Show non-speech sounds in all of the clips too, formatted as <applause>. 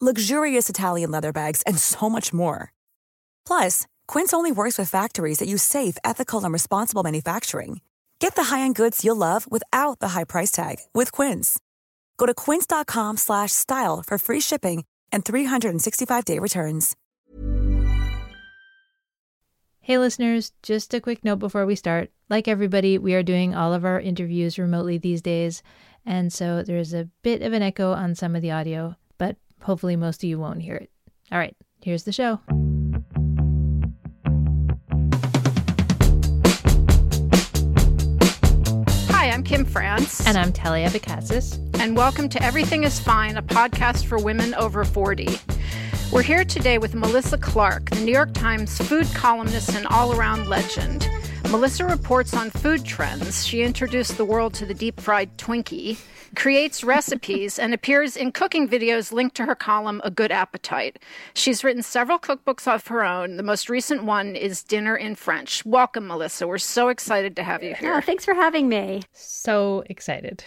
luxurious Italian leather bags, and so much more. Plus, Quince only works with factories that use safe, ethical, and responsible manufacturing. Get the high-end goods you'll love without the high price tag with Quince. Go to quince.com/style for free shipping and 365-day returns. Hey listeners, just a quick note before we start. Like everybody, we are doing all of our interviews remotely these days, and so there's a bit of an echo on some of the audio. Hopefully, most of you won't hear it. All right, here's the show. Hi, I'm Kim France. And I'm Talia Bacassis. And welcome to Everything is Fine, a podcast for women over 40. We're here today with Melissa Clark, the New York Times food columnist and all around legend. Melissa reports on food trends. She introduced the world to the deep fried Twinkie, creates recipes, and appears in cooking videos linked to her column, A Good Appetite. She's written several cookbooks of her own. The most recent one is Dinner in French. Welcome, Melissa. We're so excited to have you here. Oh, thanks for having me. So excited.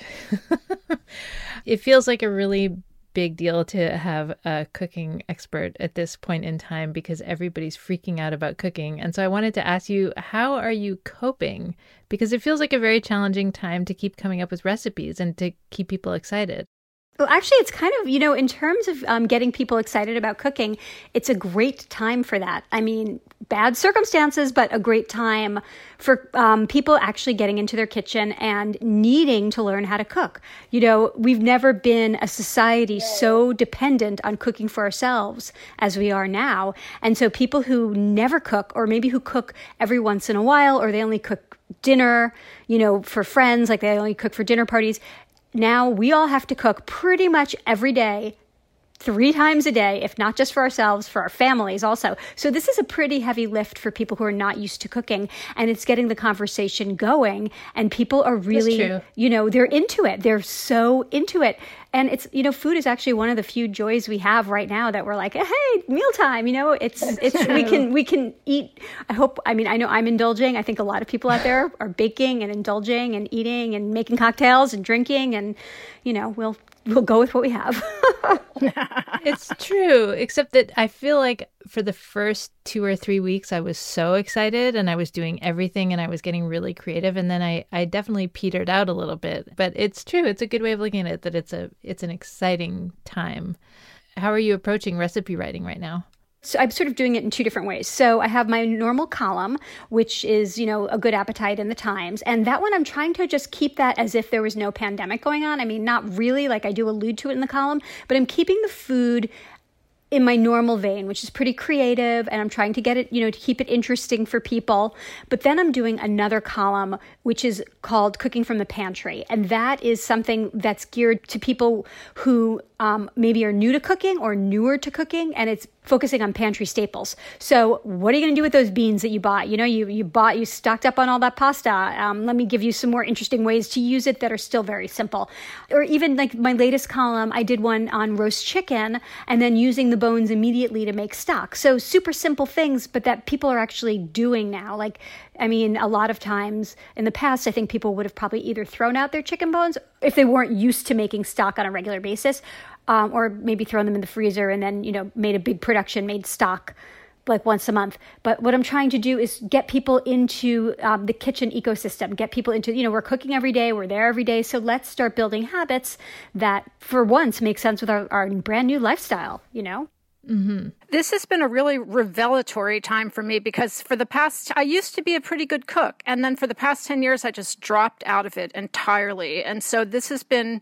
<laughs> it feels like a really big deal to have a cooking expert at this point in time because everybody's freaking out about cooking. And so I wanted to ask you, how are you coping? Because it feels like a very challenging time to keep coming up with recipes and to keep people excited. Well, actually, it's kind of, you know, in terms of um, getting people excited about cooking, it's a great time for that. I mean, bad circumstances, but a great time for um, people actually getting into their kitchen and needing to learn how to cook. You know, we've never been a society so dependent on cooking for ourselves as we are now. And so people who never cook, or maybe who cook every once in a while, or they only cook dinner, you know, for friends, like they only cook for dinner parties, now we all have to cook pretty much every day three times a day, if not just for ourselves, for our families also. So this is a pretty heavy lift for people who are not used to cooking and it's getting the conversation going and people are really, you know, they're into it. They're so into it. And it's, you know, food is actually one of the few joys we have right now that we're like, hey, mealtime, you know, it's, it's, we can, we can eat. I hope, I mean, I know I'm indulging. I think a lot of people out there are baking and indulging and eating and making cocktails and drinking and, you know, we'll we'll go with what we have. <laughs> it's true, except that I feel like for the first two or three weeks, I was so excited and I was doing everything and I was getting really creative. And then I, I definitely petered out a little bit. But it's true. It's a good way of looking at it that it's a it's an exciting time. How are you approaching recipe writing right now? So I'm sort of doing it in two different ways. So I have my normal column, which is, you know, a good appetite in the Times. And that one I'm trying to just keep that as if there was no pandemic going on. I mean, not really, like I do allude to it in the column, but I'm keeping the food in my normal vein, which is pretty creative, and I'm trying to get it, you know, to keep it interesting for people. But then I'm doing another column, which is called Cooking from the Pantry. And that is something that's geared to people who um, maybe are new to cooking or newer to cooking, and it's focusing on pantry staples. So, what are you going to do with those beans that you bought? You know, you you bought, you stocked up on all that pasta. Um, let me give you some more interesting ways to use it that are still very simple. Or even like my latest column, I did one on roast chicken and then using the bones immediately to make stock. So, super simple things, but that people are actually doing now. Like I mean, a lot of times in the past, I think people would have probably either thrown out their chicken bones if they weren't used to making stock on a regular basis, um, or maybe thrown them in the freezer and then, you know, made a big production, made stock like once a month. But what I'm trying to do is get people into um, the kitchen ecosystem, get people into, you know, we're cooking every day, we're there every day. So let's start building habits that for once make sense with our, our brand new lifestyle, you know? Mm-hmm. This has been a really revelatory time for me because for the past, I used to be a pretty good cook. And then for the past 10 years, I just dropped out of it entirely. And so this has been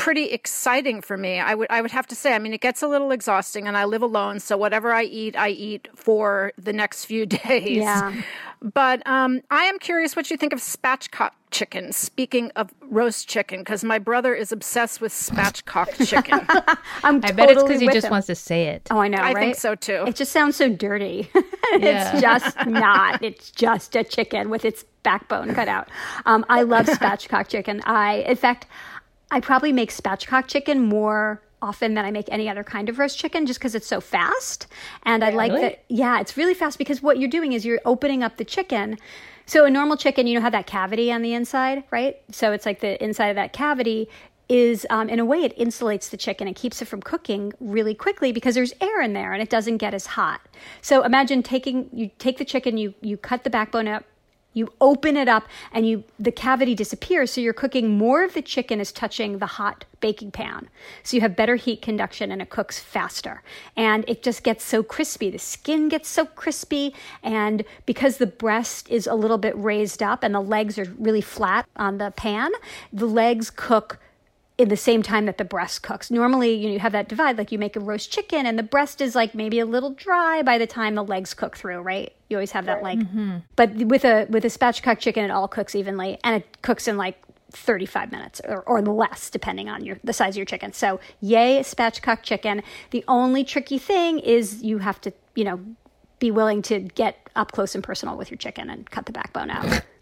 pretty exciting for me. I would I would have to say. I mean, it gets a little exhausting, and I live alone, so whatever I eat, I eat for the next few <laughs> days. Yeah. But um, I am curious what you think of spatchcock chicken. Speaking of roast chicken, because my brother is obsessed with spatchcock <laughs> chicken. <laughs> I'm I totally bet it's because he just him. wants to say it. Oh, I know, I right? think so too. It just sounds so dirty. Yeah. it's just not. It's just a chicken with its backbone cut out. Um, I love spatchcock chicken. I, in fact, I probably make spatchcock chicken more often than I make any other kind of roast chicken just because it's so fast. And I like that. Yeah, it's really fast because what you're doing is you're opening up the chicken. So a normal chicken, you know, have that cavity on the inside, right? So it's like the inside of that cavity is, um, in a way, it insulates the chicken. It keeps it from cooking really quickly because there's air in there and it doesn't get as hot. So imagine taking you take the chicken, you you cut the backbone up, you open it up and you the cavity disappears so you're cooking more of the chicken is touching the hot baking pan so you have better heat conduction and it cooks faster and it just gets so crispy the skin gets so crispy and because the breast is a little bit raised up and the legs are really flat on the pan the legs cook in the same time that the breast cooks. Normally, you, know, you have that divide, like you make a roast chicken, and the breast is like maybe a little dry by the time the legs cook through, right? You always have that like, mm-hmm. but with a with a spatchcock chicken, it all cooks evenly, and it cooks in like 35 minutes or, or less, depending on your the size of your chicken. So, yay, spatchcock chicken. The only tricky thing is you have to, you know, be willing to get up close and personal with your chicken and cut the backbone out. <laughs>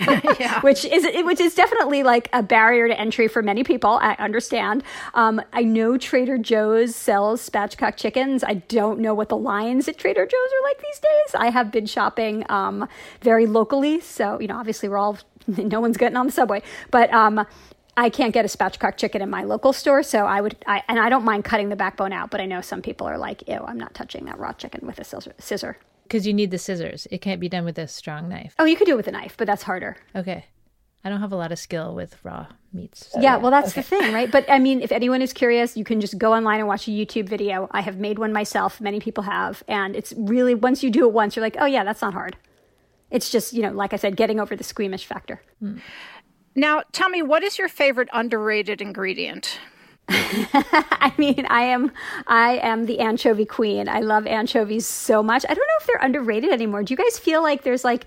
<laughs> which is which is definitely like a barrier to entry for many people. I understand. Um, I know Trader Joe's sells spatchcock chickens. I don't know what the lines at Trader Joe's are like these days. I have been shopping um, very locally, so you know, obviously we're all <laughs> no one's getting on the subway, but. Um, I can't get a spatchcock chicken in my local store, so I would, I, and I don't mind cutting the backbone out, but I know some people are like, "Ew, I'm not touching that raw chicken with a scissor." scissor. Because you need the scissors. It can't be done with a strong knife. Oh, you could do it with a knife, but that's harder. Okay. I don't have a lot of skill with raw meats. so- Yeah, well, that's the thing, right? But I mean, if anyone is curious, you can just go online and watch a YouTube video. I have made one myself. Many people have. And it's really, once you do it once, you're like, oh, yeah, that's not hard. It's just, you know, like I said, getting over the squeamish factor. Hmm. Now, tell me, what is your favorite underrated ingredient? <laughs> I mean, I am, I am the anchovy queen. I love anchovies so much. I don't know if they're underrated anymore. Do you guys feel like there's like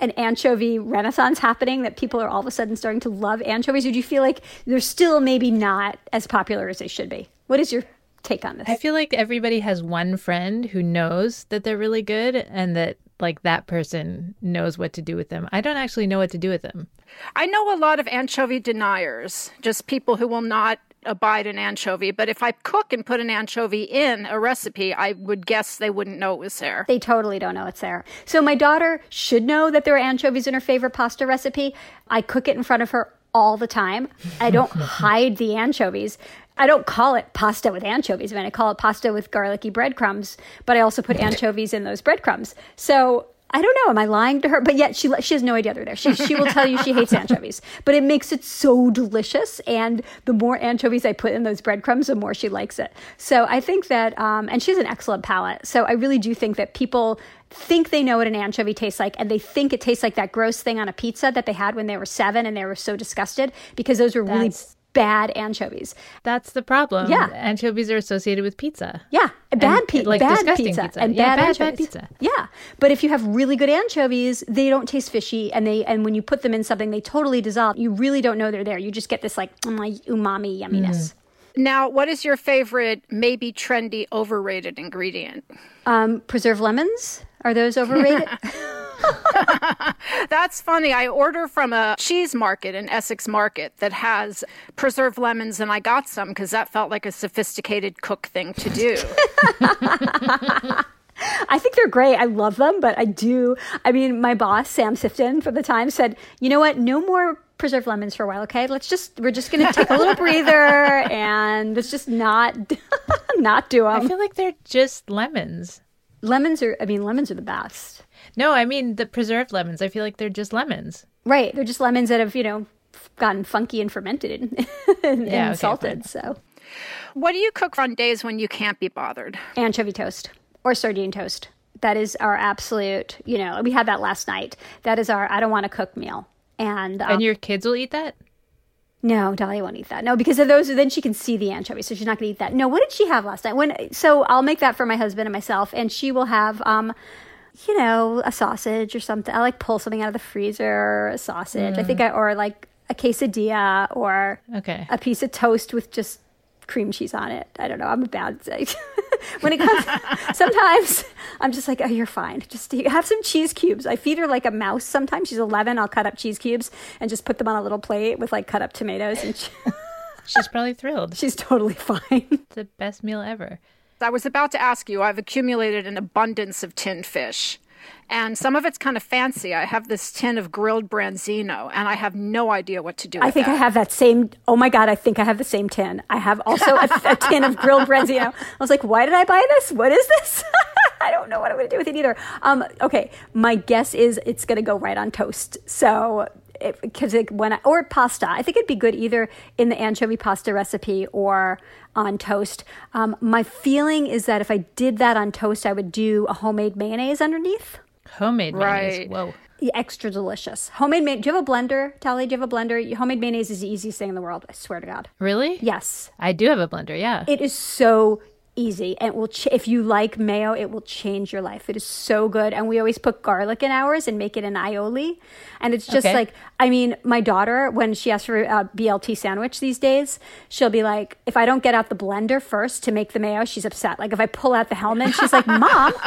an anchovy renaissance happening that people are all of a sudden starting to love anchovies? Or do you feel like they're still maybe not as popular as they should be? What is your take on this? I feel like everybody has one friend who knows that they're really good and that like that person knows what to do with them. I don't actually know what to do with them. I know a lot of anchovy deniers, just people who will not abide an anchovy. But if I cook and put an anchovy in a recipe, I would guess they wouldn't know it was there. They totally don't know it's there. So my daughter should know that there are anchovies in her favorite pasta recipe. I cook it in front of her all the time. I don't <laughs> hide the anchovies. I don't call it pasta with anchovies. I mean, I call it pasta with garlicky breadcrumbs, but I also put anchovies in those breadcrumbs. So I don't know. Am I lying to her? But yet she she has no idea they're there. She she will tell you she hates anchovies, <laughs> but it makes it so delicious. And the more anchovies I put in those breadcrumbs, the more she likes it. So I think that, um, and she has an excellent palate. So I really do think that people think they know what an anchovy tastes like, and they think it tastes like that gross thing on a pizza that they had when they were seven, and they were so disgusted because those were really That's- bad anchovies. That's the problem. Yeah. Anchovies are associated with pizza. Yeah, bad, And, pi- like, bad disgusting pizza, pizza. and Yeah, bad, bad- bad pizza. Yeah, but if you have really good anchovies, they don't taste fishy, and they and when you put them in something, they totally dissolve. You really don't know they're there. You just get this like mm, umami yumminess. Now, what is your favorite, maybe trendy, overrated ingredient? Um, preserved lemons are those overrated? <laughs> <laughs> <laughs> That's funny. I order from a cheese market, an Essex market, that has preserved lemons, and I got some because that felt like a sophisticated cook thing to do. <laughs> I think they're great. I love them, but I do. I mean, my boss, Sam Sifton from the Times, said, you know what? No more preserved lemons for a while, okay? Let's just, we're just going to take a little <laughs> breather and let's just not, not do them. I feel like they're just lemons. lemons are, I mean, lemons are the best. No, I mean the preserved lemons. I feel like they're just lemons. Right. They're just lemons that have, you know, gotten funky and fermented and, <laughs> and, Yeah, and okay, salted. fine. So, What do you cook on days when you can't be bothered? anchovy toast or sardine toast. That is our absolute, you know, we had that last night. That is our I don't want to cook meal. And, um, And your kids will eat that? no, Dahlia won't eat that. No, because of those, then she can see the anchovy, so she's not going to eat that. No, what did she have last night? When so I'll make that for my husband and myself, and she will have, um, you know, a sausage or something. I like pull something out of the freezer, a sausage. I think I or like a quesadilla or Okay. a piece of toast with just cream cheese on it. I don't know. I'm a bad <laughs> when it comes. <laughs> sometimes I'm just like, oh, you're fine. Just have some cheese cubes. I feed her like a mouse. Sometimes she's 11. I'll cut up cheese cubes and just put them on a little plate with like cut up tomatoes, and she, <laughs> She's probably thrilled. she's totally fine. It's the best meal ever. I was about to ask you, I've accumulated an abundance of tinned fish. And some of it's kind of fancy. I have this tin of grilled branzino, and I have no idea what to do with I think that. I have that same. Oh my god! I think I have the same tin. I have also a, a tin of grilled branzino. I was like, why did I buy this? What is this? <laughs> I don't know what I'm going to do with it either. Um, okay, my guess is it's going to go right on toast. So because when I, or pasta, I think it'd be good either in the anchovy pasta recipe or on toast. Um, my feeling is that if I did that on toast, I would do a homemade mayonnaise underneath. Homemade mayonnaise. Right. Whoa. Yeah, extra delicious. Homemade mayonnaise. Do you have a blender, Tally? Do you have a blender? Homemade mayonnaise is the easiest thing in the world. I swear to God. Really? Yes, I do have a blender, yeah. it is so easy, and it will. Ch- if you like mayo, it will change your life. It is so good, and we always put garlic in ours and make it an aioli, and it's just Okay. like. I mean, my daughter, when she asks for a BLT sandwich these days, she'll be like, "If I don't get out the blender first to make the mayo, she's upset. Like if I pull out the helmet, she's like, "Mom, <laughs>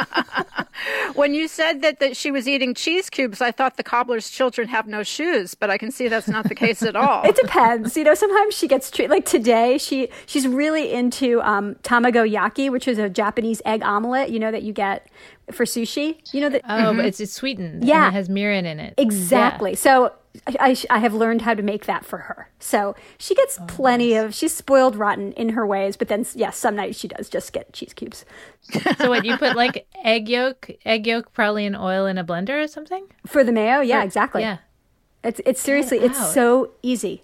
<laughs> When you said that, that she was eating cheese cubes, I thought the cobbler's children have no shoes, but I can see that's not the case at all. <laughs> It depends. You know, sometimes she gets treated like today. She she's really into um, tamago yaki, which is a Japanese egg omelet. You know that you get for sushi. You know that oh, but mm-hmm. it's, it's sweetened. Yeah. It has mirin in it. exactly. So I, I I have learned how to make that for her. So she gets oh, plenty of. She's spoiled rotten in her ways, but then yes, some nights she does just get cheese cubes <laughs> So what, you put like <laughs> egg yolk, egg yolk probably in oil in a blender or something? for the mayo. Yeah, exactly. Yeah. It's it's seriously out. it's so easy.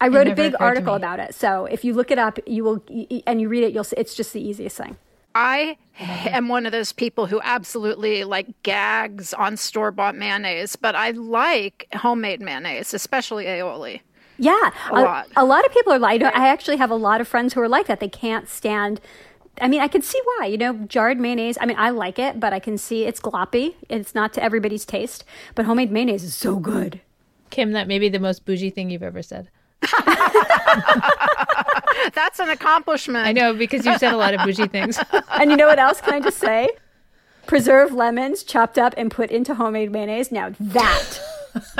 I wrote a big article about it. So if you look it up, you will and you read it, you'll see it's just the easiest thing. I am one of those people who absolutely like gags on store bought mayonnaise, but I like homemade mayonnaise, especially aioli. Yeah, A lot. A lot of people are like. I actually have a lot of friends who are like that. They can't stand. I mean, I can see why. You know, jarred mayonnaise. I mean, I like it, but I can see it's gloppy. It's not to everybody's taste. But homemade mayonnaise is so good. Kim, that may be the most bougie thing you've ever said. <laughs> <laughs> That's an accomplishment. I know because you've said a lot of bougie things. <laughs> And you know what else? Can I just say? Preserved lemons chopped up and put into homemade mayonnaise. Now that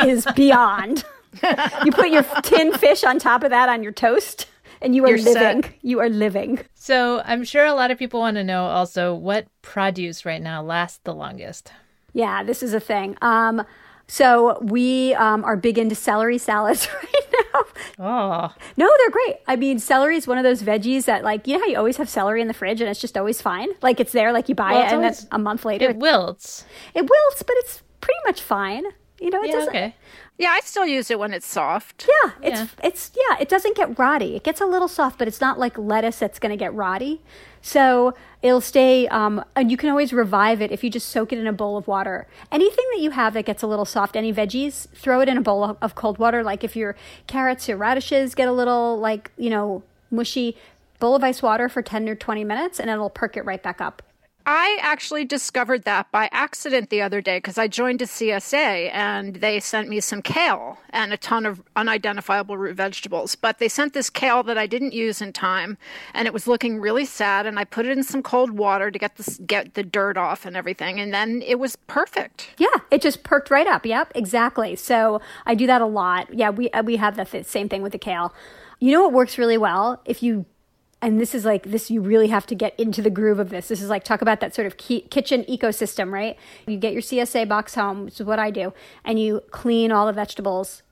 is beyond. <laughs> you put your tin fish on top of that on your toast, and you are You're set. living. You are living. So I'm sure a lot of people want to know also what produce right now lasts the longest. Yeah, this is a thing. Um, so we um, are big into celery salads <laughs> right now. Oh, No, they're great. I mean, celery is one of those veggies that, like, you know how you always have celery in the fridge and it's just always fine. Like it's there, like you buy Well, it, and always- then a month later it wilts. it wilts, but it's pretty much fine. You know, it Yeah, doesn't. okay. Yeah, I still use it when it's soft. Yeah, it's it's yeah, it doesn't get rotty. It gets a little soft, but it's not like lettuce that's going to get rotty. So it'll stay, um, and you can always revive it if you just soak it in a bowl of water. Anything that you have that gets a little soft, any veggies, throw it in a bowl of, of cold water. Like if your carrots or radishes get a little like you know mushy, bowl of ice water for ten or twenty minutes, and it'll perk it right back up. I actually discovered that by accident the other day because I joined a CSA and they sent me some kale and a ton of unidentifiable root vegetables. But they sent this kale that I didn't use in time and it was looking really sad. And I put it in some cold water to get the, get the dirt off and everything. And then it was perfect. Yeah, it just perked right up. Yep, exactly. So I do that a lot. Yeah, we uh, we have the same thing with the kale. You know what works really well if you and this is like this you really have to get into the groove of this. This is like talk about that sort of kitchen ecosystem right? You get your csa box home which is what i do and you clean all the vegetables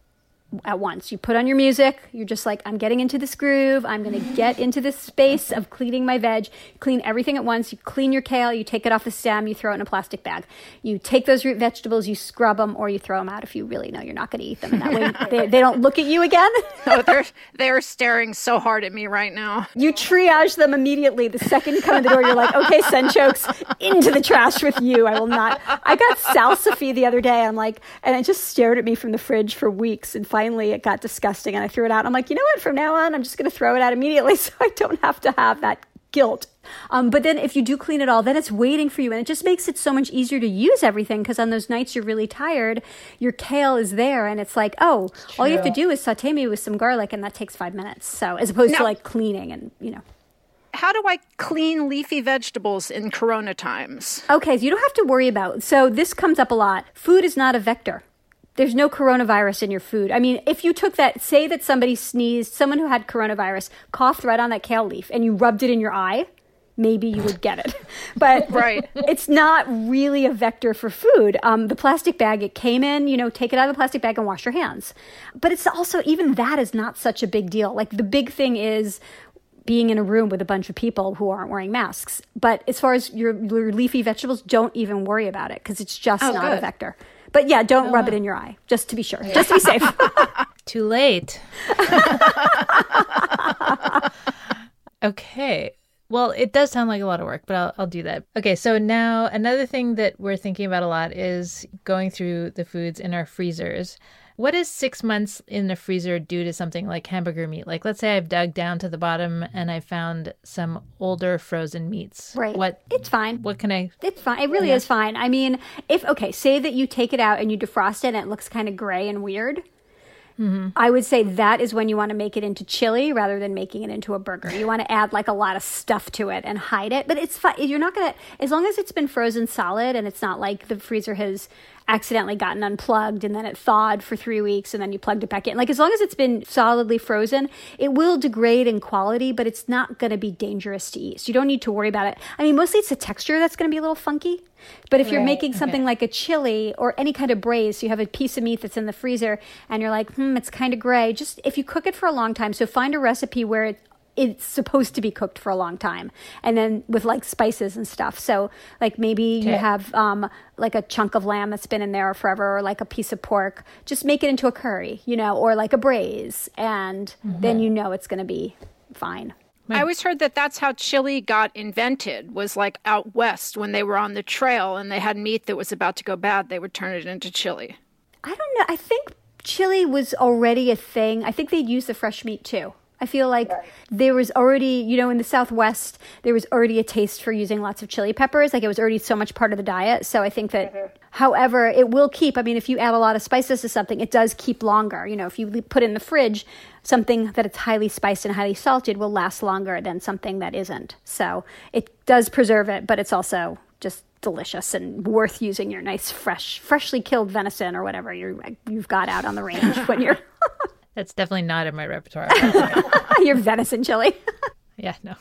at once. You put on your music, you're just like, I'm getting into this groove. I'm going to get into this space of cleaning my veg. Clean everything at once. You clean your kale, you take it off the stem, you throw it in a plastic bag. You take those root vegetables, you scrub them, or you throw them out if you really know you're not going to eat them. And that way <laughs> they, they don't look at you again. oh, they're, they're staring so hard at me right now. You triage them immediately. The second you come in the door, you're like, okay, sunchokes, into the trash with you. I will not. I got salsify the other day. I'm like, and it just stared at me from the fridge for weeks and finally it got disgusting and I threw it out. I'm like, you know what? From now on, I'm just going to throw it out immediately <laughs> so I don't have to have that guilt. Um, but then if you do clean it all, then it's waiting for you. And it just makes it so much easier to use everything because on those nights you're really tired, your kale is there and it's like, oh, all you have to do is saute me with some garlic and that takes five minutes. So as opposed Now- to like cleaning and, you know. How do I clean leafy vegetables in corona times? Okay, so you don't have to worry about. So this comes up a lot. Food is not a vector. There's no coronavirus in your food. I mean, if you took that, say that somebody sneezed, someone who had coronavirus coughed right on that kale leaf, and you rubbed it in your eye, maybe you would get it. <laughs> But Right. it's not really a vector for food. Um, the plastic bag it came in, you know, take it out of the plastic bag and wash your hands. But it's also even that is not such a big deal. Like the big thing is being in a room with a bunch of people who aren't wearing masks. But as far as your, your leafy vegetables, don't even worry about it because it's just Oh, not a vector. But yeah, don't rub it in your eye, just to be sure, just to be safe. <laughs> Too late. <laughs> okay. Well, it does sound like a lot of work, but I'll, I'll do that. Okay, so now another thing that we're thinking about a lot is going through the foods in our freezers. What does six months in the freezer do to something like hamburger meat? Like, let's say I've dug down to the bottom and I found some older frozen meats. right. What? It's fine. What can I? It's fine. It really is fine. I mean, if okay, say that you take it out and you defrost it and it looks kind of gray and weird. Hmm. I would say that is when you want to make it into chili rather than making it into a burger. You want to add like a lot of stuff to it and hide it, but it's fine. You're not gonna as long as it's been frozen solid and it's not like the freezer has accidentally gotten unplugged and then it thawed for three weeks and then you plugged it back in. Like as long as it's been solidly frozen, it will degrade in quality, but it's not going to be dangerous to eat. So you don't need to worry about it. I mean, mostly it's the texture that's going to be a little funky. But if you're making something like a chili or any kind of braise, so you have a piece of meat that's in the freezer and you're like, hmm, it's kind of gray. Just if you cook it for a long time, so find a recipe where it it's supposed to be cooked for a long time and then with like spices and stuff so like maybe you have um like a chunk of lamb that's been in there forever or like a piece of pork just make it into a curry you know or like a braise and then you know it's going to be fine I always heard that that's how chili got invented. Was like out west when they were on the trail and they had meat that was about to go bad, they would turn it into chili. I don't know. I think chili was already a thing. I think they'd use the fresh meat too. I feel like there was already, you know, in the Southwest, there was already a taste for using lots of chili peppers. Like it was already so much part of the diet. So I think that, uh-huh. however, it will keep. I mean, if you add a lot of spices to something, it does keep longer. You know, if you put in the fridge something that it's highly spiced and highly salted, will last longer than something that isn't. So it does preserve it, but it's also just delicious and worth using your nice fresh freshly killed venison or whatever you you've got out on the range when you're <laughs> That's definitely not in my repertoire. <laughs> <laughs> your venison chili. <laughs> yeah, no.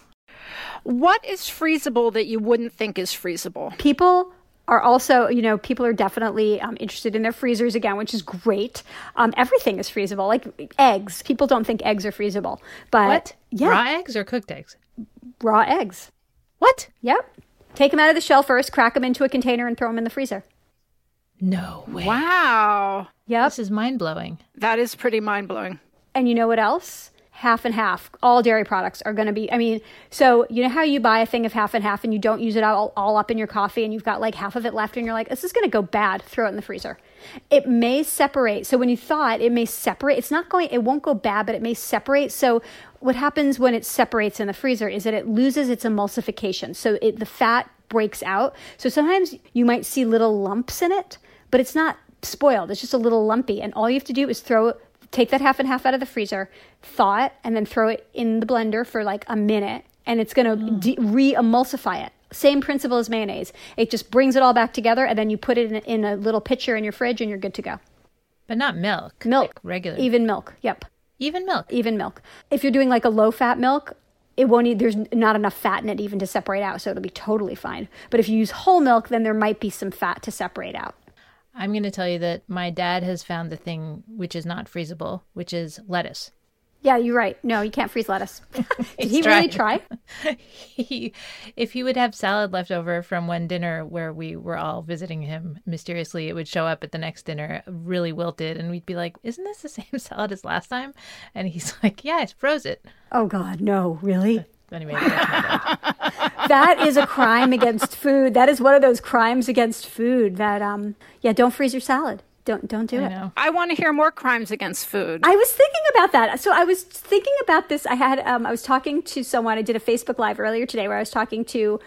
What is freezable that you wouldn't think is freezable? people are also, you know, people are definitely um, interested in their freezers again, which is great. Um, everything is freezable, like eggs. People don't think eggs are freezable, but What? yeah, Raw eggs or cooked eggs? raw eggs. What? Yep. Take them out of the shell first, crack them into a container, and throw them in the freezer. No way. Wow. Yep. This is mind blowing. That is pretty mind blowing. And you know what else? Half and half. All dairy products are going to be, I mean, so you know how you buy a thing of half and half and you don't use it all, all up in your coffee and you've got like half of it left and you're like, this is going to go bad. Throw it in the freezer. It may separate. So when you thaw it, it may separate. It's not going, it won't go bad, but it may separate. So what happens when it separates in the freezer is that it loses its emulsification. So it, the fat breaks out. So sometimes you might see little lumps in it, but it's not spoiled. It's just a little lumpy. And all you have to do is throw take that half and half out of the freezer, thaw it, and then throw it in the blender for like a minute. And it's going to mm. de- re emulsify it. Same principle as mayonnaise. It just brings it all back together, and then you put it in, in a little pitcher in your fridge, and you're good to go. But not milk. Milk. Like regular. Even milk. Yep. Even milk. Even milk. If you're doing like a low fat milk, it won't. e- There's not enough fat in it even to separate out, so it'll be totally fine. But if you use whole milk, then there might be some fat to separate out. I'm going to tell you that my dad has found the thing which is not freezable, which is lettuce. Yeah, you're right. No, you can't freeze lettuce. <laughs> <laughs> Did he really try? <laughs> he, if he would have salad left over from one dinner where we were all visiting him mysteriously, it would show up at the next dinner really wilted, and we'd be like, "Isn't this the same salad as last time?" And he's like, "Yeah, I froze it." Oh God, no, really? Anyway, that's my dad. That is a crime against food. That is one of those crimes against food. That um, yeah, don't freeze your salad. Don't don't do I it. know. I want to hear more crimes against food. I was thinking about that. So I was thinking about this. I had um, I was talking to someone. I did a Facebook live earlier today where I was talking to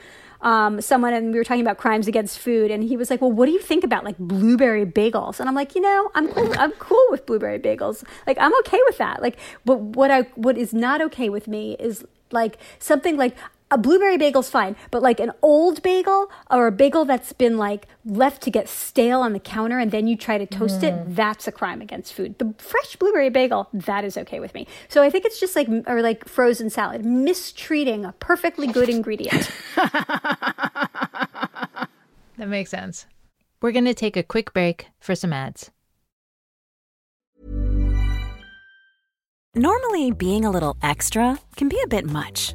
um, someone and we were talking about crimes against food. And he was like, "Well, what do you think about like blueberry bagels?" And I'm like, you know, I'm cool. I'm cool with blueberry bagels. Like I'm okay with that. Like, but what I what is not okay with me is like something like a blueberry bagel's fine, but like an old bagel or a bagel that's been like left to get stale on the counter and then you try to toast it, mm. that's a crime against food. The fresh blueberry bagel, that is okay with me. So I think it's just like or like frozen salad, mistreating a perfectly good <laughs> ingredient. That makes sense. We're going to take a quick break for some ads. Normally, being a little extra can be a bit much,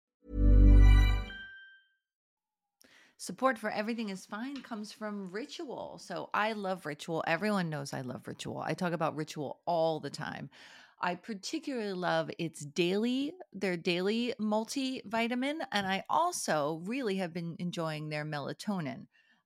Support for Everything is Fine comes from Ritual. So I love Ritual. Everyone knows I love Ritual. I talk about Ritual all the time. I particularly love its daily, their daily multivitamin, and I also really have been enjoying their melatonin.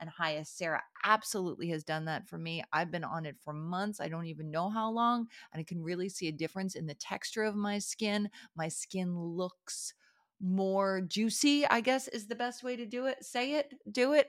and Hyacera absolutely has done that for me. I've been on it for months. I don't even know how long, and I can really see a difference in the texture of my skin. My skin looks more juicy, I guess is the best way to do it. Say it, do it.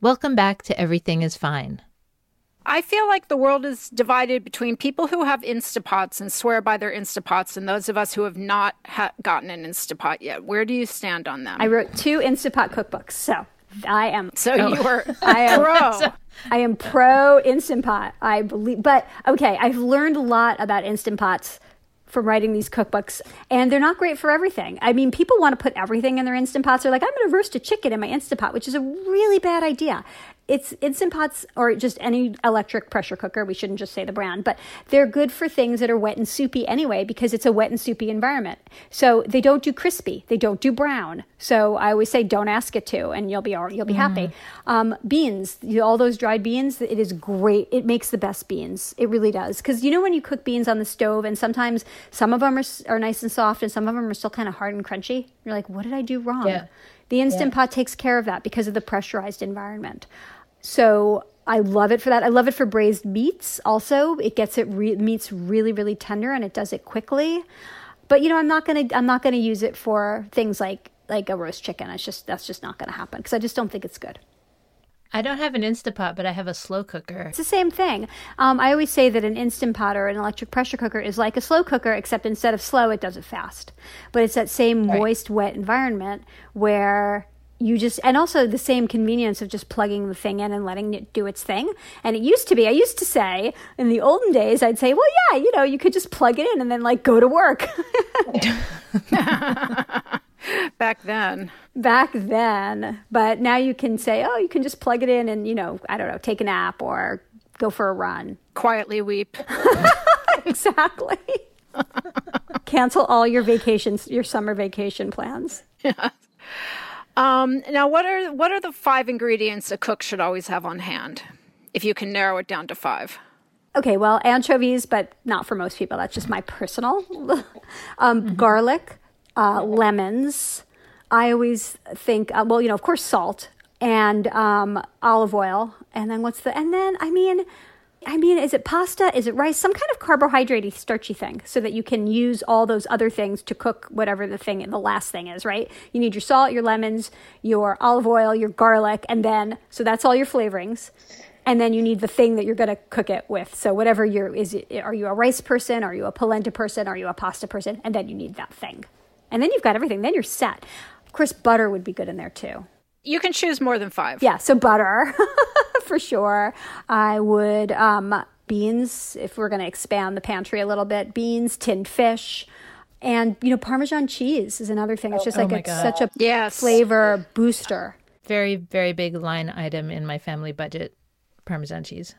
Welcome back to Everything is Fine. I feel like the world is divided between people who have Instapots and swear by their Instapots and those of us who have not ha- gotten an Instapot yet. Where do you stand on them? I wrote two Instapot cookbooks, so I am so oh. you were <laughs> I am pro. <laughs> I am pro Instant Pot. I believe, but okay, I've learned a lot about Instant Pots from writing these cookbooks, and they're not great for everything. I mean, people want to put everything in their Instant Pots. They're like, I'm going to roast a chicken in my Instant Pot, which is a really bad idea. It's instant pots or just any electric pressure cooker. We shouldn't just say the brand, but they're good for things that are wet and soupy anyway because it's a wet and soupy environment. So they don't do crispy, they don't do brown. So I always say don't ask it to, and you'll be all, you'll be mm. happy. Um, beans, you know, all those dried beans, it is great. It makes the best beans. It really does because you know when you cook beans on the stove, and sometimes some of them are, are nice and soft, and some of them are still kind of hard and crunchy. You're like, what did I do wrong? Yeah. The Instant yeah. Pot takes care of that because of the pressurized environment. So I love it for that. I love it for braised meats also. It gets it re- meats really really tender and it does it quickly. But you know, I'm not going to I'm not going to use it for things like like a roast chicken. It's just that's just not going to happen because I just don't think it's good. I don't have an Instapot, but I have a slow cooker. It's the same thing. Um, I always say that an Instant Pot or an electric pressure cooker is like a slow cooker, except instead of slow, it does it fast. But it's that same right. moist, wet environment where you just and also the same convenience of just plugging the thing in and letting it do its thing. And it used to be i used to say in the olden days i'd say well yeah you know you could just plug it in and then like go to work. <laughs> Back then. Back then. But now you can say oh you can just plug it in and you know i don't know take a nap or go for a run. Quietly weep. <laughs> Exactly. <laughs> Cancel all your vacations your summer vacation plans. Yeah um, now, what are what are the five ingredients a cook should always have on hand, if you can narrow it down to five? Okay, well, anchovies, but not for most people. That's just my personal. <laughs> um, mm-hmm. Garlic, uh, lemons. I always think, uh, well, you know, of course, salt and um, olive oil, and then what's the? And then, I mean, I mean, is it pasta? Is it rice? Some kind of carbohydrate starchy thing so that you can use all those other things to cook whatever the thing, in the last thing is, right? You need your salt, your lemons, your olive oil, your garlic, and then, so that's all your flavorings. And then you need the thing that you're going to cook it with. So whatever you're, is it, are you a rice person? Are you a polenta person? Are you a pasta person? And then you need that thing. And then you've got everything. Then you're set. Of course, butter would be good in there too. You can choose more than five. Yeah, so butter <laughs> for sure. I would um, beans if we're going to expand the pantry a little bit. Beans, tinned fish, and you know Parmesan cheese is another thing. It's just oh, like it's such a yes. flavor booster. Very very big line item in my family budget. Parmesan cheese.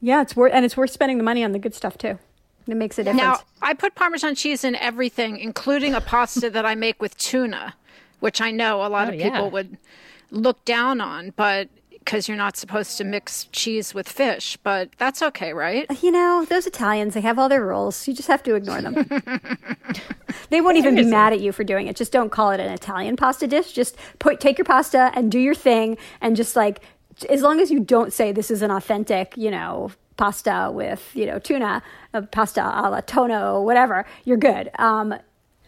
Yeah, it's worth and it's worth spending the money on the good stuff too. It makes a difference. Now, I put Parmesan cheese in everything, including a pasta that I make with tuna, which I know a lot oh, of people yeah. would looked down on, but because you're not supposed to mix cheese with fish, but that's okay, right? You know, those Italians, they have all their rules. You just have to ignore them. <laughs> they won't even be mad at you for doing it. Just don't call it an Italian pasta dish. Just put take your pasta and do your thing and just like as long as you don't say this is an authentic, you know, pasta with, you know, tuna, uh, pasta alla tonno, whatever, you're good. Um,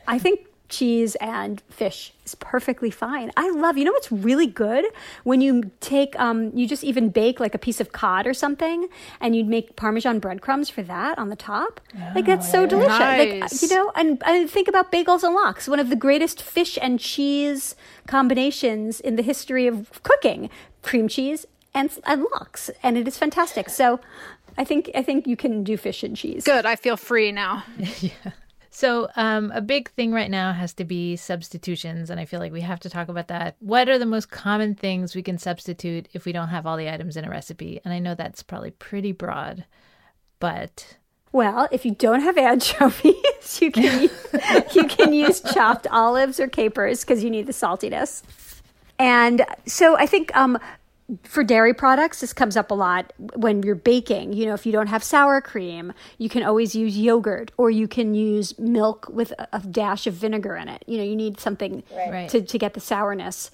I think cheese and fish is perfectly fine. I love, you know what's really good? When you take, um, you just even bake like a piece of cod or something and you'd make Parmesan breadcrumbs for that on the top. Oh, like that's so delicious. Nice. Like, you know, and, and think about bagels and lox, one of the greatest fish and cheese combinations in the history of cooking. Cream cheese and, and lox. And it is fantastic. So I think, I think you can do fish and cheese. Good. I feel free now. <laughs> yeah. So, um, a big thing right now has to be substitutions, and I feel like we have to talk about that. What are the most common things we can substitute if we don't have all the items in a recipe? And I know that's probably pretty broad, but well, if you don't have anchovies, <laughs> you can <laughs> you can use chopped olives or capers because you need the saltiness. And so I think um, for dairy products, this comes up a lot when you're baking. You know, if you don't have sour cream, you can always use yogurt or you can use milk with a, dash of vinegar in it. You know, you need something right. to, to get the sourness.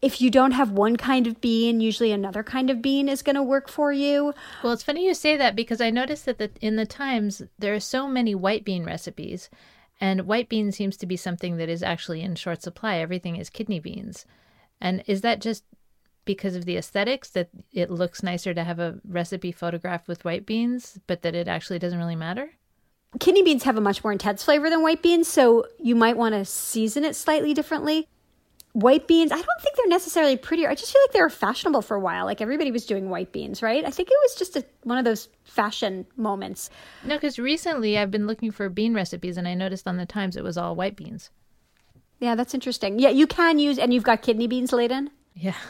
If you don't have one kind of bean, usually another kind of bean is going to work for you. Well, it's funny you say that because I noticed that the, in the Times, there are so many white bean recipes, and white bean seems to be something that is actually in short supply. Everything is kidney beans. And is that just because of the aesthetics that it looks nicer to have a recipe photographed with white beans, but that it actually doesn't really matter? Kidney beans have a much more intense flavor than white beans, so you might want to season it slightly differently. White beans, I don't think they're necessarily prettier. I just feel like they were fashionable for a while. Like everybody was doing white beans, right? I think it was just a, one of those fashion moments. No, because recently I've been looking for bean recipes and I noticed on the Times it was all white beans. Yeah, that's interesting. Yeah, you can use, and you've got kidney beans laid in? Yeah. <laughs>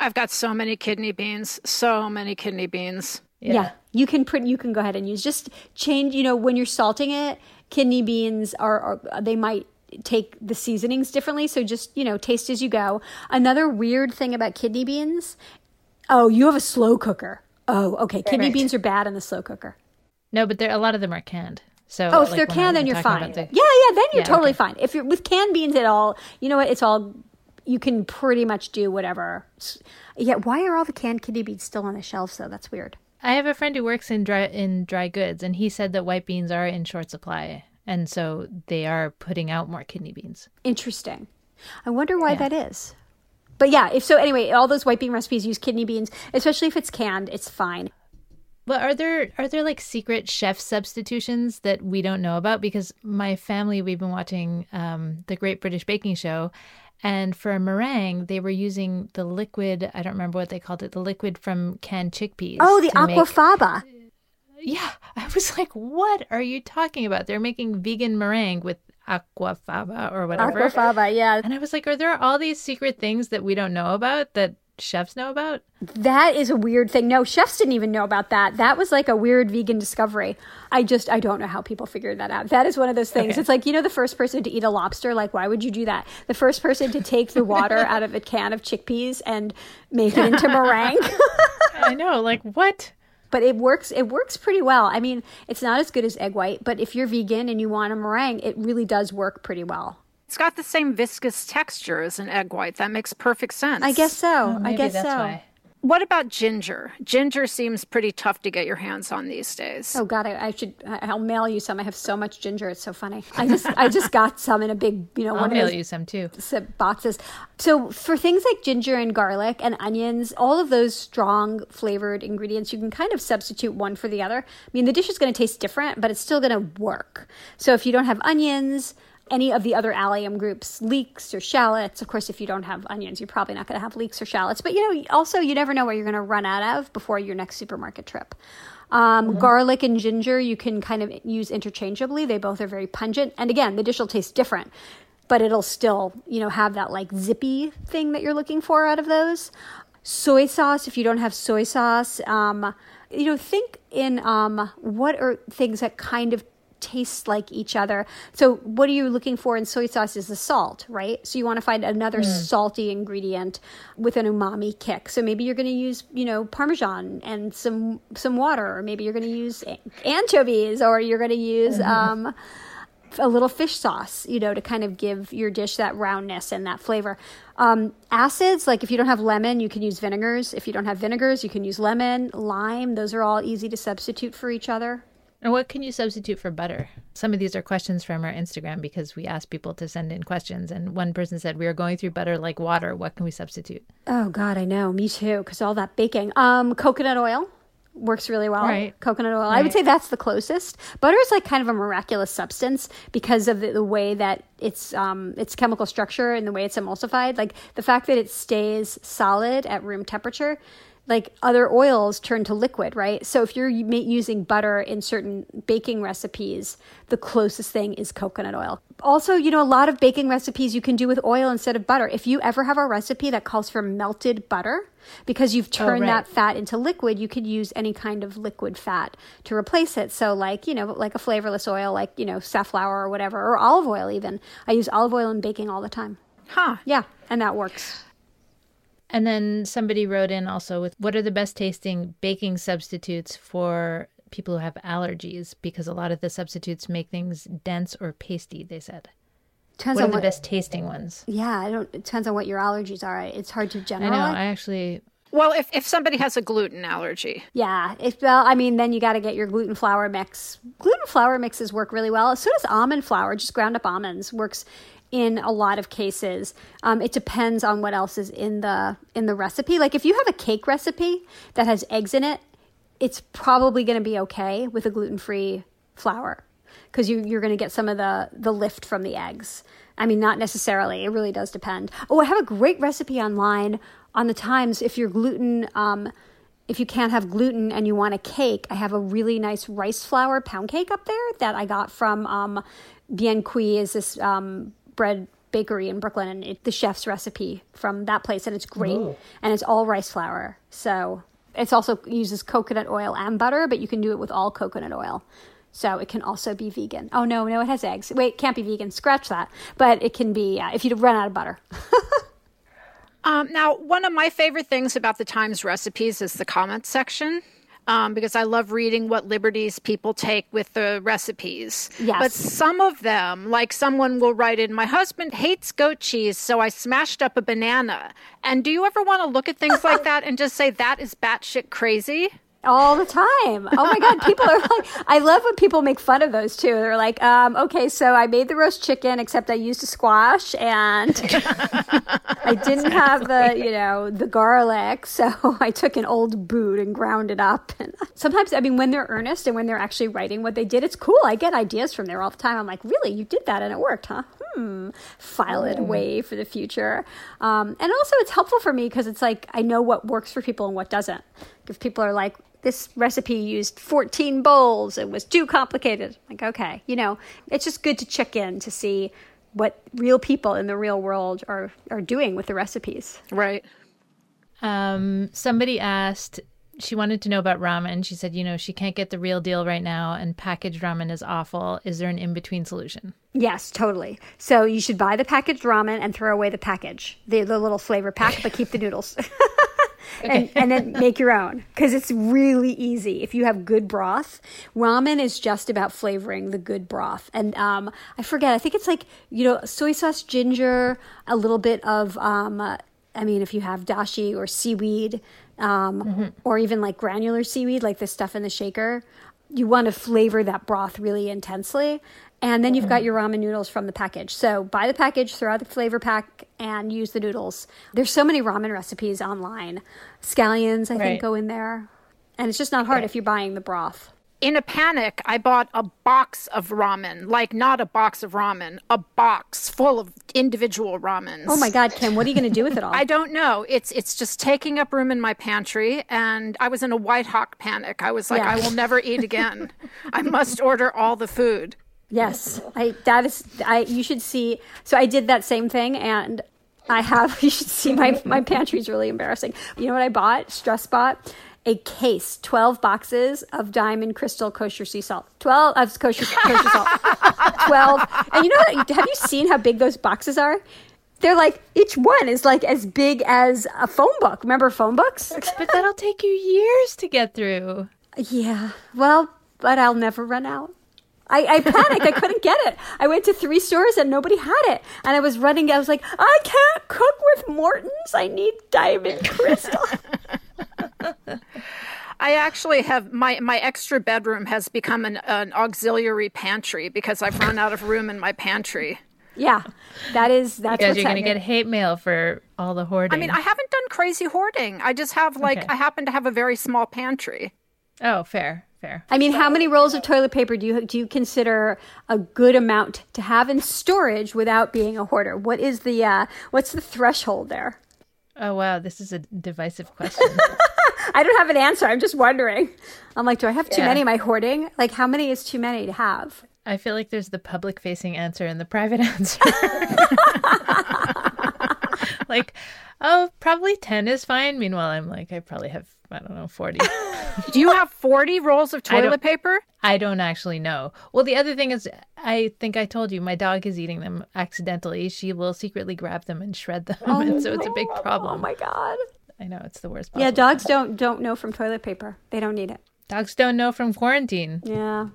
I've got so many kidney beans, so many kidney beans. Yeah. yeah. You can print you can go ahead and use just change, you know, when you're salting it, kidney beans are, are they might take the seasonings differently, so just, you know, taste as you go. Another weird thing about kidney beans, oh, you have a slow cooker. Oh, okay. Kidney right. beans are bad in the slow cooker. No, but there a lot of them are canned. So Oh, if like they're canned then you're fine. The... Yeah, yeah, then you're yeah, totally okay. fine. If you're with canned beans at all, you know what? It's all you can pretty much do whatever. Yeah, why are all the canned kidney beans still on the shelves though? That's weird. I have a friend who works in dry in dry goods, and he said that white beans are in short supply, and so they are putting out more kidney beans. Interesting. I wonder why yeah. that is. But yeah, if so, anyway, all those white bean recipes use kidney beans, especially if it's canned. It's fine. Well, are there are there like secret chef substitutions that we don't know about? Because my family, we've been watching um, the Great British Baking Show, and for a meringue, they were using the liquid, I don't remember what they called it, the liquid from canned chickpeas. Oh, the aquafaba. Make... Yeah. <laughs> I was like, what are you talking about? They're making vegan meringue with aquafaba or whatever. Aquafaba, yeah. And I was like, are there all these secret things that we don't know about that chefs know about? That is a weird thing. No, chefs didn't even know about that. That was like a weird vegan discovery. I just, I don't know how people figured that out. That is one of those things. Okay. It's like, you know, the first person to eat a lobster, like, why would you do that? The first person to take the water <laughs> out of a can of chickpeas and make it into meringue. <laughs> I know, like, what? But it works. It works pretty well. I mean, it's not as good as egg white, but if you're vegan and you want a meringue, it really does work pretty well. It's got the same viscous texture as an egg white. That makes perfect sense. I guess so. Oh, I guess so. Why. What about ginger? Ginger seems pretty tough to get your hands on these days. Oh God, I, I, should. I'll mail you some. I have so much ginger; it's so funny. I just, I just got some in a big, you know, one of them. I'll one mail you some too. Boxes. So for things like ginger and garlic and onions, all of those strong flavored ingredients, you can kind of substitute one for the other. I mean, the dish is going to taste different, but it's still going to work. So if you don't have onions, any of the other allium groups, leeks or shallots. Of course, if you don't have onions, you're probably not going to have leeks or shallots. But you know, also you never know what you're going to run out of before your next supermarket trip. Um, mm-hmm. Garlic and ginger you can kind of use interchangeably. They both are very pungent, and again, the dish will taste different, but it'll still you know have that like zippy thing that you're looking for out of those. Soy sauce, if you don't have soy sauce, um, you know, think in um, what are things that kind of taste like each other. So, what are you looking for in soy sauce is the salt, right? So, you want to find another mm. salty ingredient with an umami kick. So, maybe you're going to use, you know, parmesan and some some water, or maybe you're going to use anchovies, or you're going to use mm-hmm. um, a little fish sauce, you know, to kind of give your dish that roundness and that flavor. Um, acids, like if you don't have lemon, you can use vinegars. If you don't have vinegars, you can use lemon, lime. Those are all easy to substitute for each other. And what can you substitute for butter? Some of these are questions from our Instagram because we asked people to send in questions. And one person said, We are going through butter like water. What can we substitute? Oh, God, I know. Me too, because all that baking. Um, coconut oil works really well. Right. Coconut oil. Right. I would say that's the closest. Butter is like kind of a miraculous substance because of the, the way that its um, its chemical structure and the way it's emulsified. Like the fact that it stays solid at room temperature like other oils turn to liquid, right? So if you're using butter in certain baking recipes, the closest thing is coconut oil. Also, you know, a lot of baking recipes you can do with oil instead of butter. If you ever have a recipe that calls for melted butter, because you've oh, turned oh, right. that fat into liquid, you could use any kind of liquid fat to replace it. So, like, you know, like a flavorless oil, like, you know, safflower or whatever, or olive oil even. I use olive oil in baking all the time. Huh. Yeah, and that works. And then somebody wrote in also with what are the best tasting baking substitutes for people who have allergies? Because a lot of the substitutes make things dense or pasty, they said. Depends what are the what, best tasting ones? Yeah, I don't. It depends on what your allergies are. It's hard to generalize. I know. I actually. Well, if, if somebody has a gluten allergy. Yeah. If well, I mean, then you got to get your gluten flour mix. Gluten flour mixes work really well. So does almond flour. Just ground up almonds works in a lot of cases. Um, it depends on what else is in the in the recipe. Like if you have a cake recipe that has eggs in it, it's probably going to be okay with a gluten free flour because you, you're going to get some of the the lift from the eggs. I mean, not necessarily. It really does depend. Oh, I have a great recipe online on the Times. If you're gluten, um, if you can't have gluten and you want a cake, I have a really nice rice flour pound cake up there that I got from um, Bien Cuit is this um, bread bakery in Brooklyn, and it, the chef's recipe from that place, and it's great. And it's all rice flour, so it's also uses coconut oil and butter, but you can do it with all coconut oil. So it can also be vegan. Oh no, no, it has eggs. Wait, can't be vegan. Scratch that. But it can be uh, if you run out of butter. <laughs> Um, now, one of my favorite things about the Times recipes is the comments section. Um, because I love reading what liberties people take with the recipes. Yes. But some of them, like someone will write in, My husband hates goat cheese, so I smashed up a banana. And do you ever want to look at things like <laughs> that and just say, That is batshit crazy? All the time. Oh my god, people are like I love when people make fun of those too. They're like, um, okay, so I made the roast chicken except I used a squash and I didn't have the, you know, the garlic, so <laughs> I took an old boot and ground it up. And sometimes I mean when they're earnest and when they're actually writing what they did, it's cool. I get ideas from there all the time. I'm like, really, you did that and it worked, huh? Hmm. File it away for the future. Um, and also it's helpful for me because it's like I know what works for people and what doesn't. If people are like, this recipe used 14 bowls it was too complicated. Like, okay, you know, it's just good to check in to see what real people in the real world are, are doing with the recipes. Right. Um, somebody asked, she wanted to know about ramen. She said, you know, she can't get the real deal right now, and packaged ramen is awful. Is there an in between solution? Yes, totally. So you should buy the packaged ramen and throw away the package, the, the little flavor pack, but keep the noodles. <laughs> and, and then <laughs> make your own because it's really easy. If you have good broth ramen is just about flavoring the good broth. And um, i forget i think it's like you know soy sauce ginger a little bit of um, uh, i mean if you have dashi or seaweed um, or even like granular seaweed like the stuff in the shaker you want to flavor that broth really intensely and then you've got mm-hmm. your ramen noodles from the package. So buy the package, throw out the flavor pack, and use the noodles. There's so many ramen recipes online. Scallions, I Right. think, go in there. And it's just not hard if you're buying the broth. In a panic, I bought a box of ramen, like not a box of ramen, a box full of individual ramens. Oh my God, Kim, what are you going to do with it all? <laughs> I don't know. It's it's just taking up room in my pantry, and I was in a white hawk panic. I was like, Yeah. I will never eat again. <laughs> I must order all the food. Yes, I that is I you should see. So I did that same thing and I have <laughs> you should see my my pantry is really embarrassing. You know what I bought? Stress bought a case, 12 boxes of diamond crystal kosher sea salt. 12 of kosher kosher salt. <laughs> 12. And you know what? Have you seen how big those boxes are? They're like each one is like as big as a phone book. Remember phone books? But that'll take you years to get through. Yeah. Well, but I'll never run out. I, I panicked. I couldn't get it. I went to three stores and nobody had it. And I was running. I was like, I can't cook with Morton's. I need diamond <laughs> crystal. I actually have my my extra bedroom has become an, an auxiliary pantry because I've run out of room in my pantry. yeah, that is that's Because what's you're going to get happening. hate mail for all the hoarding. I mean, I haven't done crazy hoarding. I just have like Okay. I happen to have a very small pantry. oh, fair, fair. I mean, how many rolls of toilet paper do you do you consider a good amount to have in storage without being a hoarder? What is the uh, what's the threshold there? Oh, wow. This is a divisive question. <laughs> I don't have an answer. I'm just wondering. I'm like, do I have too Yeah. many? Am I hoarding? Like, how many is too many to have? I feel like there's the public facing answer and the private <laughs> answer. <laughs> like, oh, probably 10 is fine. Meanwhile, I'm like, I probably have, I don't know, 40. <laughs> Do you have forty rolls of <laughs> I toilet paper? I don't actually know. Well, the other thing is, I think I told you, my dog is eating them accidentally. She will secretly grab them and shred them. Oh, <laughs> and so it's a big oh, problem. Oh my god. I know, it's the worst. Yeah, dogs don't don't know from toilet paper. They don't need it. Dogs don't know from quarantine. Yeah.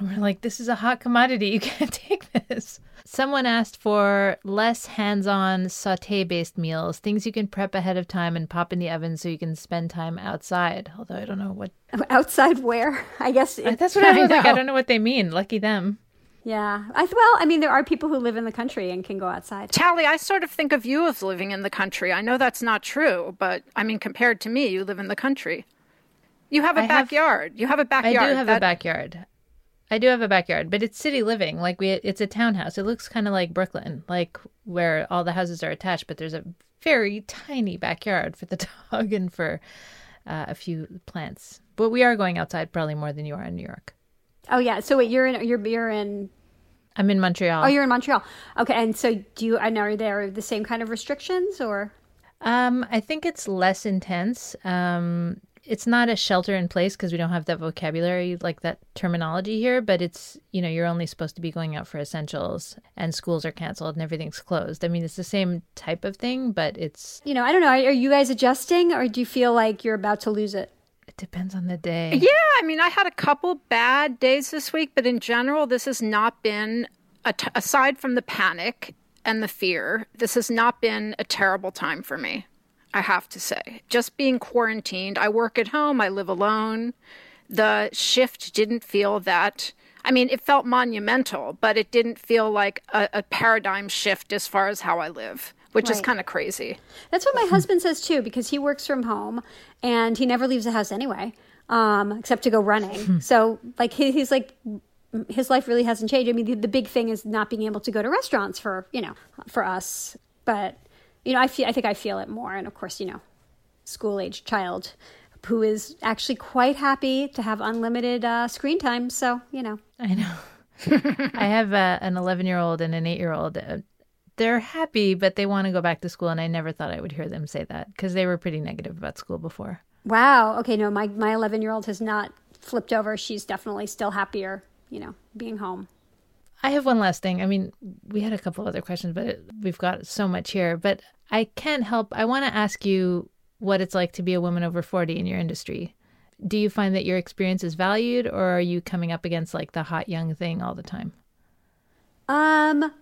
We're like, this is a hot commodity. You can't take this. Someone asked for less hands on saute based meals, things you can prep ahead of time and pop in the oven so you can spend time outside. Although I don't know what. <laughs> Outside where? <laughs> I guess it- That's what <laughs> I was like. I don't know what they mean. Lucky them. Yeah. I well, I mean there are people who live in the country and can go outside. Tally, I sort of think of you as living in the country. I know that's not true, but I mean, compared to me, you live in the country. You have a I have- backyard. you have a I backyard. I do have That- a backyard. I do have a backyard, but it's city living. Like we, it's a townhouse. It looks kind of like Brooklyn, like where all the houses are attached, but there's a very tiny backyard for the <laughs> dog and for uh, a few plants. But we are going outside probably more than you are in New York. Oh yeah. So wait, you're in you're you're in I'm in Montreal. Oh, you're in Montreal. Okay, and so do you? And are there the same kind of restrictions or? Um, I think it's less intense. Um, it's not a shelter in place because we don't have that vocabulary like that terminology here but it's you know you're only supposed to be going out for essentials and schools are canceled and everything's closed. I mean it's the same type of thing but it's you know i don't know. Are you guys adjusting or do you feel like you're about to lose it? It depends on the day. Yeah i mean i had a couple bad days this week but in general this has not been aside from the panic and the fear this has not been a terrible time for me I have to say. Just being quarantined, I work at home, I live alone. The shift didn't feel that. I mean, it felt monumental, but it didn't feel like a, a paradigm shift as far as how I live, which right. is kind of crazy. That's what my husband says too, because he works from home and he never leaves the house anyway, um, except to go running. Hmm. so, like, he, he's like, his life really hasn't changed. I mean, the, the big thing is not being able to go to restaurants for, you know, for us. But you know, I feel I think I feel it more, and of course, you know, school age child who is actually quite happy to have unlimited uh, screen time. So you know, I know. <laughs> I have uh, an 11 year old and an 8 year old. Uh, they're happy, but they want to go back to school, and I never thought I would hear them say that because they were pretty negative about school before. Wow. Okay. No, my my 11 year old has not flipped over. She's definitely still happier. You know, being home. I have one last thing. I mean, we had a couple other questions, but we've got so much here. But I can't help. I want to ask you what it's like to be a woman over 40 in your industry. Do you find that your experience is valued, or are you coming up against like the hot young thing all the time? Um,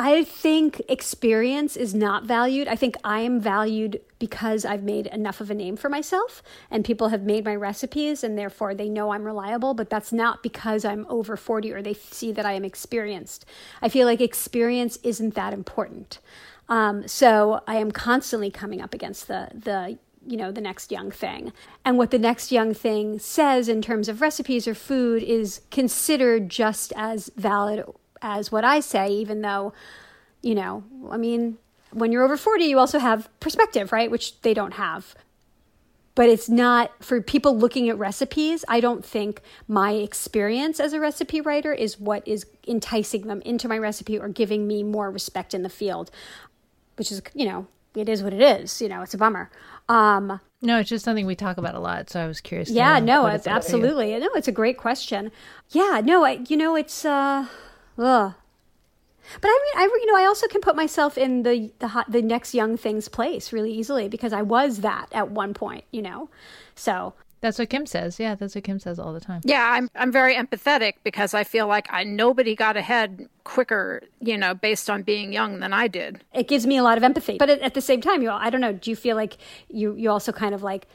I think experience is not valued. I think I am valued because I've made enough of a name for myself and people have made my recipes and therefore they know I'm reliable, but that's not because I'm over 40 or they see that I am experienced. I feel like experience isn't that important. Um, so I am constantly coming up against the, the, you know, the next young thing. And what the next young thing says in terms of recipes or food is considered just as valid as what I say, even though, you know, I mean, when you're over 40, you also have perspective, right? Which they don't have. But it's not for people looking at recipes. I don't think my experience as a recipe writer is what is enticing them into my recipe or giving me more respect in the field, which is, you know, it is what it is. You know, it's a bummer. Um, no, it's just something we talk about a lot. So I was curious. Yeah, no, it's absolutely. No, it's a great question. Yeah, no, I, you know, it's, uh, Ugh. But I mean, I you know, I also can put myself in the the hot, the next young thing's place really easily because I was that at one point, you know. So that's what Kim says. Yeah, that's what Kim says all the time. Yeah, I'm I'm very empathetic because I feel like I nobody got ahead quicker, you know, based on being young than I did. It gives me a lot of empathy, but at, at the same time, you I don't know. Do you feel like you you also kind of like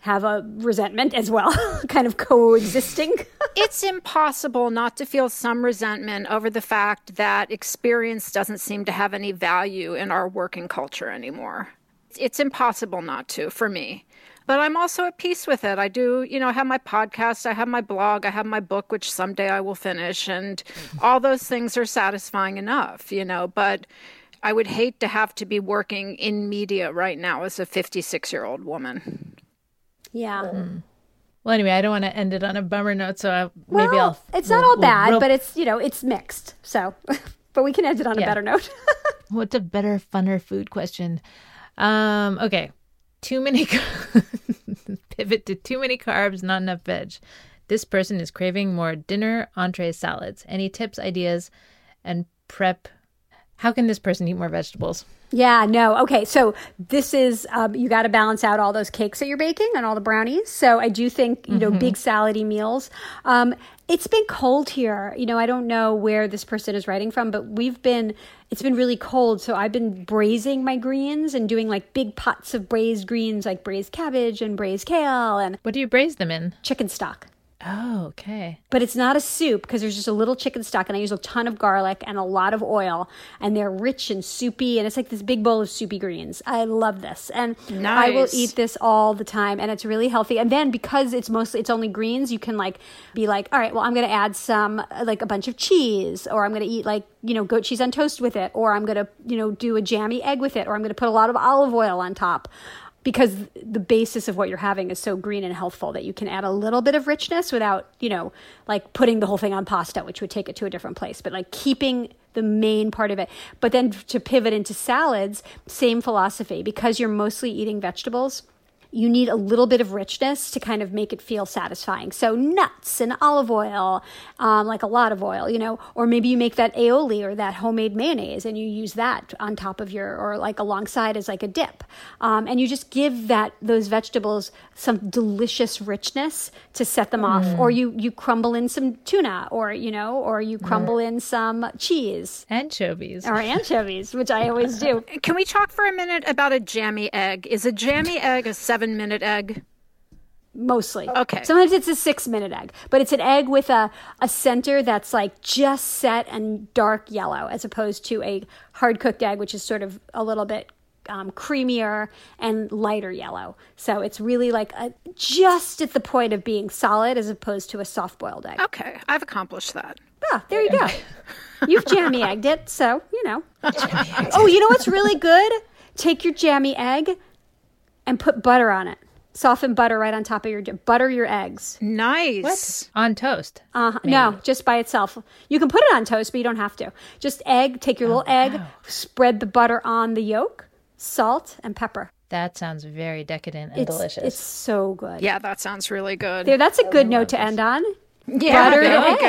have a resentment as well, <laughs> kind of coexisting. <laughs> it's impossible not to feel some resentment over the fact that experience doesn't seem to have any value in our working culture anymore. It's impossible not to for me. But I'm also at peace with it. I do, you know, I have my podcast, I have my blog, I have my book, which someday I will finish, and all those things are satisfying enough, you know. But I would hate to have to be working in media right now as a 56 year old woman. Yeah. Mm. Well, anyway, I don't want to end it on a bummer note, so I, well, maybe I'll. It's we'll, not all bad, we'll but it's you know it's mixed. So, <laughs> but we can end it on yeah. a better note. <laughs> What's a better, funner food question? Um, okay, too many. <laughs> pivot to too many carbs, not enough veg. This person is craving more dinner, entree, salads. Any tips, ideas, and prep? How can this person eat more vegetables? Yeah, no. Okay, so this is um, you got to balance out all those cakes that you're baking and all the brownies. So I do think you know mm-hmm. big salady meals. Um, it's been cold here. You know, I don't know where this person is writing from, but we've been. It's been really cold, so I've been braising my greens and doing like big pots of braised greens, like braised cabbage and braised kale. And what do you braise them in? Chicken stock. Oh, okay. But it's not a soup because there's just a little chicken stock, and I use a ton of garlic and a lot of oil, and they're rich and soupy, and it's like this big bowl of soupy greens. I love this, and nice. I will eat this all the time, and it's really healthy. And then because it's mostly it's only greens, you can like be like, all right, well, I'm going to add some uh, like a bunch of cheese, or I'm going to eat like you know goat cheese on toast with it, or I'm going to you know do a jammy egg with it, or I'm going to put a lot of olive oil on top because the basis of what you're having is so green and healthful that you can add a little bit of richness without, you know, like putting the whole thing on pasta, which would take it to a different place, but like keeping the main part of it. But then to pivot into salads, same philosophy because you're mostly eating vegetables you need a little bit of richness to kind of make it feel satisfying. So nuts and olive oil, um, like a lot of oil, you know, or maybe you make that aioli or that homemade mayonnaise and you use that on top of your, or like alongside as like a dip. Um, and you just give that, those vegetables some delicious richness to set them off. Or you, you crumble in some tuna or, you know, or you crumble in some cheese Anchovies. or anchovies, which I always do. <laughs> Can we talk for a minute about a jammy egg? Is a jammy egg a seven minute egg? mostly. Okay. Sometimes it's a six minute egg, but it's an egg with a, a center that's like just set and dark yellow as opposed to a hard cooked egg, which is sort of a little bit um, creamier and lighter yellow. So it's really like a, just at the point of being solid as opposed to a soft boiled egg. Okay, I've accomplished that. Ah, there you go. <laughs> You've jammy egged it, so you know. <laughs> oh, you know what's really good? Take your jammy egg and put butter on it. Soften butter right on top of your butter your eggs. Nice. On toast. Uh, no, just by itself. You can put it on toast, but you don't have to. Just egg. Take your little egg, spread the butter on the yolk, salt and pepper. That sounds very decadent and It's, delicious. It's so good. Yeah, that sounds really good. There, that's a good note to end on. yeah, Butter there and we egg.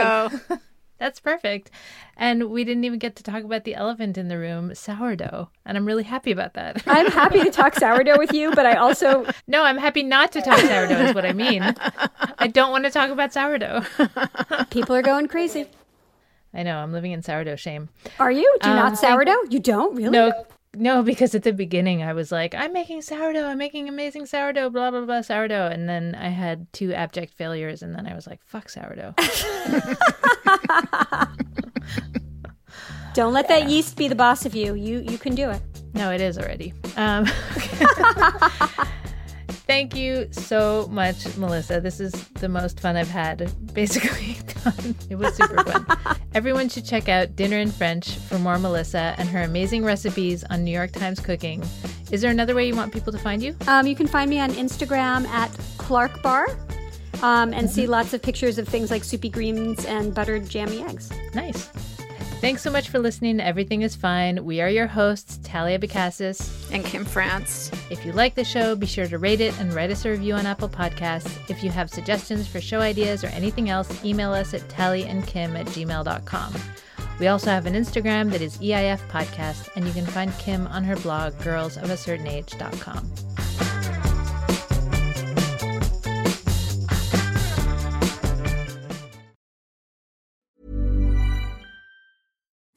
go. <laughs> That's perfect. And we didn't even get to talk about the elephant in the room, sourdough. And I'm really happy about that. <laughs> I'm happy to talk sourdough with you, but I also <laughs> no, I'm happy not to talk sourdough, is what I mean. I don't want to talk about sourdough. <laughs> people are going crazy. I know, I'm living in sourdough shame. Are you? Do you Um, not sourdough? You don't really? No, no, because at the beginning I was like, I'm making sourdough, I'm making amazing sourdough, blah, blah, blah, sourdough. And then I had two abject failures, and then I was like, fuck sourdough. <laughs> Don't let that yeast be the boss of you. You you can do it. No, it is already. Um, <laughs> <laughs> thank you so much, Melissa. This is the most fun I've had basically done. <laughs> It was super fun. <laughs> Everyone should check out Dinner in French for more Melissa and her amazing recipes on New York Times Cooking. Is there another way you want people to find you? Um, you can find me on Instagram at Clark Bar, um, and see lots of pictures of things like soupy greens and buttered jammy eggs. Nice. Thanks so much for listening to Everything is Fine. We are your hosts, Talia Bacassis. And Kim France. If you like the show, be sure to rate it and write us a review on Apple Podcasts. If you have suggestions for show ideas or anything else, email us at tallyandkim at gmail.com. We also have an Instagram that is EIF Podcast, and you can find Kim on her blog, girlsofacertainage.com.